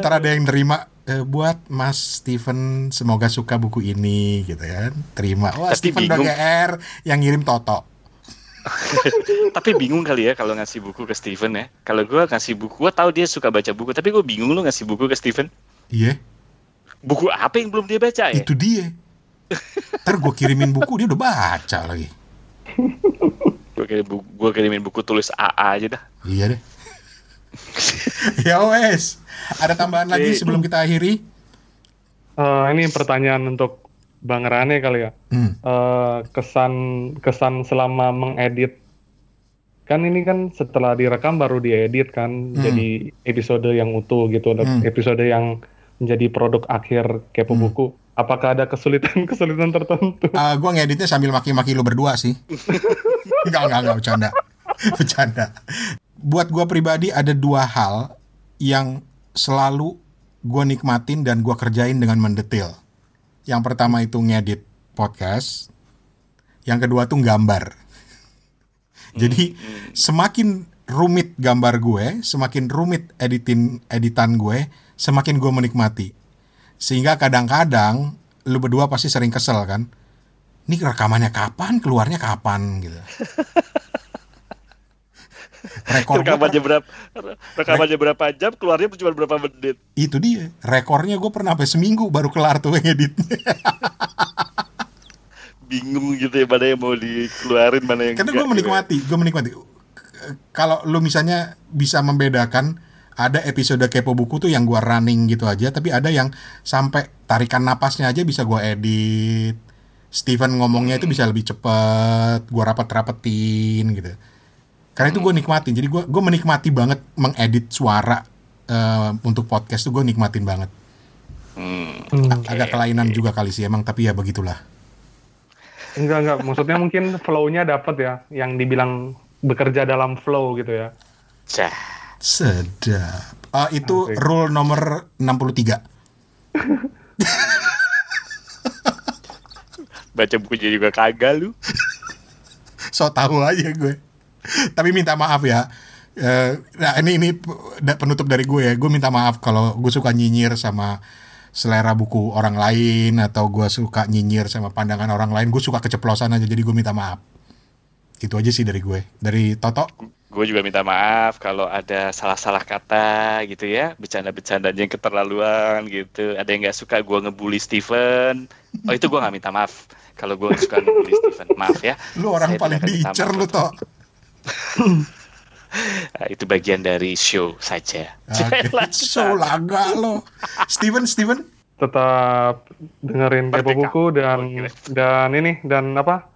ntar ada yang nerima eh, buat Mas Steven semoga suka buku ini gitu ya. Terima. Wah Tapi Steven bingung. GR yang ngirim Toto. (laughs) tapi bingung kali ya kalau ngasih buku ke Steven ya. Kalau gue ngasih buku, gue tahu dia suka baca buku, tapi gue bingung lu ngasih buku ke Steven. Iya. Buku apa yang belum dia baca ya? Itu dia. Ntar gue kirimin buku dia udah baca lagi. Gue kirim buku, gua kirimin buku tulis AA aja dah. Iya deh. (laughs) ya wes. Ada tambahan lagi sebelum kita akhiri? Eh, ini pertanyaan untuk Bang Rane kali ya. Hmm. Eh, kesan kesan selama mengedit kan ini kan setelah direkam baru diedit kan Hmm. jadi episode yang utuh gitu Hmm. episode yang menjadi produk akhir kepo Hmm. buku apakah ada kesulitan (laughs) kesulitan tertentu Uh, gue ngeditnya sambil maki-maki lu berdua sih. (laughs) Enggak, enggak, enggak, bercanda. (laughs) Bercanda. Buat gue pribadi ada dua hal yang selalu gue nikmatin dan gue kerjain dengan mendetail. Yang pertama itu ngedit podcast. Yang kedua tuh gambar. (laughs) Jadi semakin rumit gambar gue, semakin rumit editin editan gue, semakin gue menikmati. Sehingga kadang-kadang lu berdua pasti sering kesel kan. Ini rekamannya kapan, keluarnya kapan gitu. (laughs) Rekor gua Rekamannya berapa? Rekamannya berapa jam? Keluarnya cuma berapa menit? itu dia. Rekornya gue pernah sampai seminggu baru kelar tuh ngeditnya. Bingung gitu ya mana yang mau dikeluarin, mana yang Karena gue menikmati, gue menikmati. Kalau lu misalnya bisa membedakan ada episode kepo buku tuh yang gua running gitu aja, tapi ada yang sampai tarikan napasnya aja bisa gua edit. Steven ngomongnya itu bisa lebih cepet, gua rapet-rapetin gitu. Karena itu gue nikmatin, jadi gue gue menikmati banget mengedit suara eh, untuk podcast tuh gue nikmatin banget. Hmm. Hmm. Agak kelainan juga kali sih emang, tapi ya begitulah. enggak enggak maksudnya mungkin flow-nya dapat ya yang dibilang bekerja dalam flow gitu ya Cah. Sedap. Eh, itu Asik. rule nomor 63. (laughs) Baca bukunya juga kagak lu. so tahu aja gue. (laughs) Tapi minta maaf ya. Eh, nah ini ini penutup dari gue ya. Gue minta maaf kalau gue suka nyinyir sama selera buku orang lain atau gue suka nyinyir sama pandangan orang lain. Gue suka keceplosan aja jadi gue minta maaf. Itu aja sih dari gue. Dari Toto. Gue juga minta maaf kalau ada salah-salah kata gitu ya, bercanda-bercandanya yang keterlaluan gitu. Ada yang nggak suka gue ngebully Steven. Oh itu gue nggak minta maaf. Kalau gue suka ngebully Steven, maaf ya. Lu orang Saya paling maaf lu. Nah, (laughs) itu bagian dari show saja. (laughs) Oke. So laga lo. Steven, Steven. tetap dengerin kepo buku dan Oke. dan ini dan apa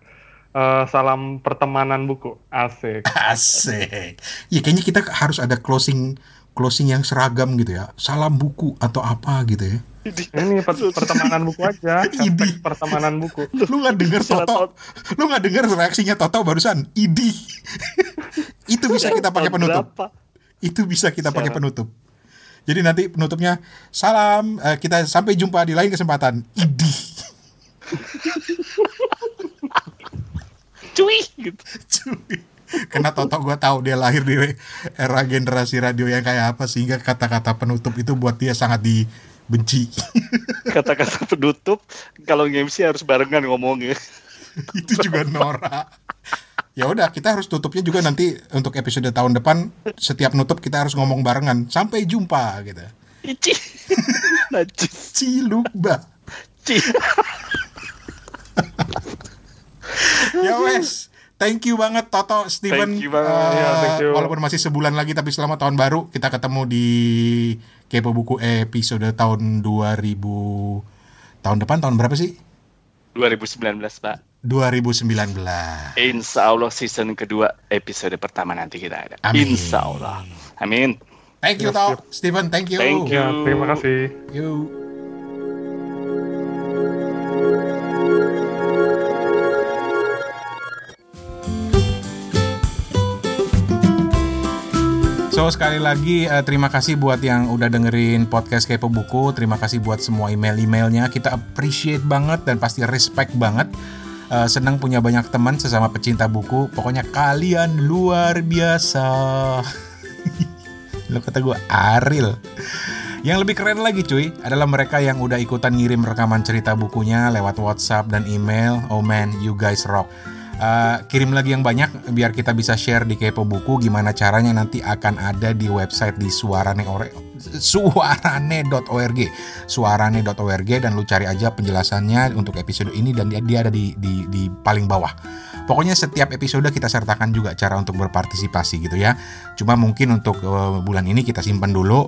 eh, salam pertemanan buku asik (laughs) Asik. Ya kayaknya kita harus ada closing closing yang seragam gitu ya. Salam buku atau apa gitu ya. Ini per- pertemanan buku aja. (laughs) Hashtag pertemanan buku. Lu nggak denger Toto? Lu nggak denger reaksinya Toto barusan? Idi. (laughs) Itu bisa kita pakai penutup. Itu bisa kita pakai penutup. Jadi nanti penutupnya salam eh, kita sampai jumpa di lain kesempatan. Idi. (laughs) Cuy gitu. Cuy. Karena Toto gue tahu dia lahir di era generasi radio yang kayak apa sehingga kata-kata penutup itu buat dia sangat dibenci. (laughs) Kata-kata penutup kalau nge-MC harus barengan ngomongnya. itu juga Nora. Ya udah, kita harus tutupnya juga nanti untuk episode tahun depan. Setiap nutup kita harus ngomong barengan. Sampai jumpa gitu. Ici. Cilukba. Ci. (laughs) (laughs) ya wes. Thank you banget Toto Steven. Thank you banget. Ya, thank you. Walaupun masih sebulan lagi tapi selamat tahun baru kita ketemu di Kepo Buku episode tahun 2000 tahun depan tahun berapa sih? 2019 Pak. 2019. Insya Allah season kedua episode pertama nanti kita ada. Amin. Insya Allah. Amin. Thank you Toh. Steven, thank you. Thank you. Ya, terima kasih. You. So sekali lagi eh, terima kasih buat yang udah dengerin podcast Kepo Buku. Terima kasih buat semua email-emailnya. Kita appreciate banget dan pasti respect banget. Eh, senang punya banyak teman sesama pecinta buku. Pokoknya kalian luar biasa. (laughs) Lo kata gue Aril. Yang lebih keren lagi cuy adalah mereka yang udah ikutan ngirim rekaman cerita bukunya lewat WhatsApp dan email. Oh man, you guys rock. Uh, kirim lagi yang banyak biar kita bisa share di Kepo Buku gimana caranya nanti akan ada di website di suarane suarane.org suarane.org dan lu cari aja penjelasannya untuk episode ini dan dia, dia ada di, di, di paling bawah. Pokoknya setiap episode kita sertakan juga cara untuk berpartisipasi gitu ya. Cuma mungkin untuk uh, bulan ini kita simpan dulu.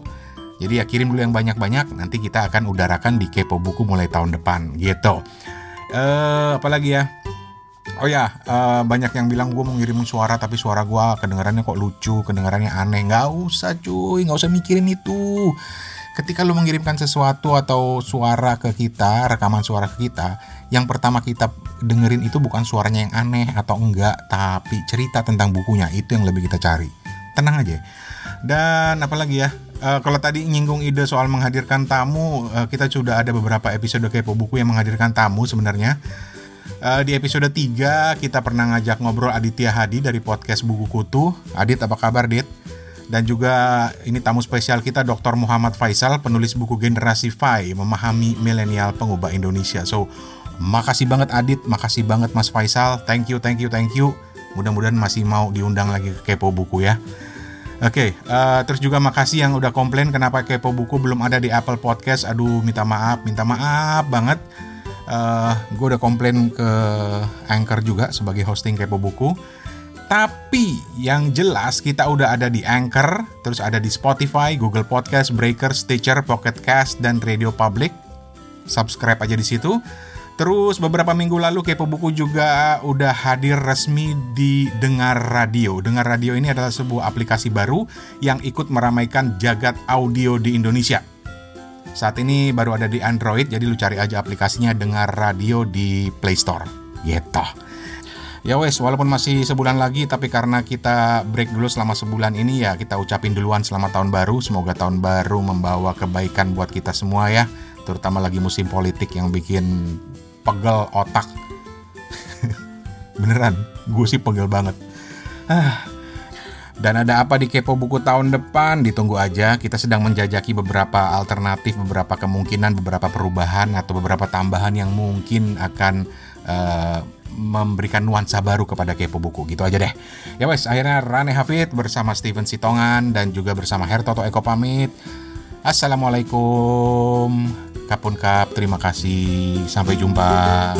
Jadi ya kirim dulu yang banyak-banyak nanti kita akan udarakan di Kepo Buku mulai tahun depan gitu. Eh apalagi ya Oh ya, eh, banyak yang bilang gue mau ngirimin suara tapi suara gue kedengarannya kok lucu, kedengarannya aneh. Nggak usah cuy, nggak usah mikirin itu. Ketika lu mengirimkan sesuatu atau suara ke kita, rekaman suara ke kita, yang pertama kita dengerin itu bukan suaranya yang aneh atau enggak, tapi cerita tentang bukunya. Itu yang lebih kita cari. Tenang aja. Dan apalagi ya, eh, kalau tadi nyinggung ide soal menghadirkan tamu, eh, kita sudah ada beberapa episode kepo buku yang menghadirkan tamu sebenarnya. Uh, di episode 3 kita pernah ngajak ngobrol Aditya Hadi dari podcast Buku Kutu. Adit apa kabar Dit? Dan juga ini tamu spesial kita Dr. Muhammad Faisal, penulis buku Generasi Fai, memahami milenial pengubah Indonesia. So, makasih banget Adit, makasih banget Mas Faisal. Thank you, thank you, thank you. Mudah-mudahan masih mau diundang lagi ke Kepo Buku ya. Oke, uh, terus juga makasih yang udah komplain kenapa Kepo Buku belum ada di Apple Podcast. Aduh, minta maaf, minta maaf banget. Uh, gue udah komplain ke Anchor juga sebagai hosting Kepo Buku. Tapi yang jelas kita udah ada di Anchor, terus ada di Spotify, Google Podcast, Breaker, Stitcher, Pocket Cast, dan Radio Public. Subscribe aja di situ. Terus beberapa minggu lalu Kepo Buku juga udah hadir resmi di Dengar Radio. Dengar Radio ini adalah sebuah aplikasi baru yang ikut meramaikan jagat audio di Indonesia. Saat ini baru ada di Android, jadi lu cari aja aplikasinya Dengar Radio di Play Store. Gitu. Ya wes, walaupun masih sebulan lagi, tapi karena kita break dulu selama sebulan ini ya kita ucapin duluan selamat tahun baru. Semoga tahun baru membawa kebaikan buat kita semua ya, terutama lagi musim politik yang bikin pegel otak. (laughs) Beneran, gue sih pegel banget. Ah, dan ada apa di Kepo Buku tahun depan? Ditunggu aja. Kita sedang menjajaki beberapa alternatif, beberapa kemungkinan, beberapa perubahan atau beberapa tambahan yang mungkin akan uh, memberikan nuansa baru kepada Kepo Buku. Gitu aja deh. Ya wes, akhirnya Rane Hafid bersama Steven Sitongan dan juga bersama Hertoto Eko pamit. Assalamualaikum. Kapun Kap, terima kasih. Sampai jumpa.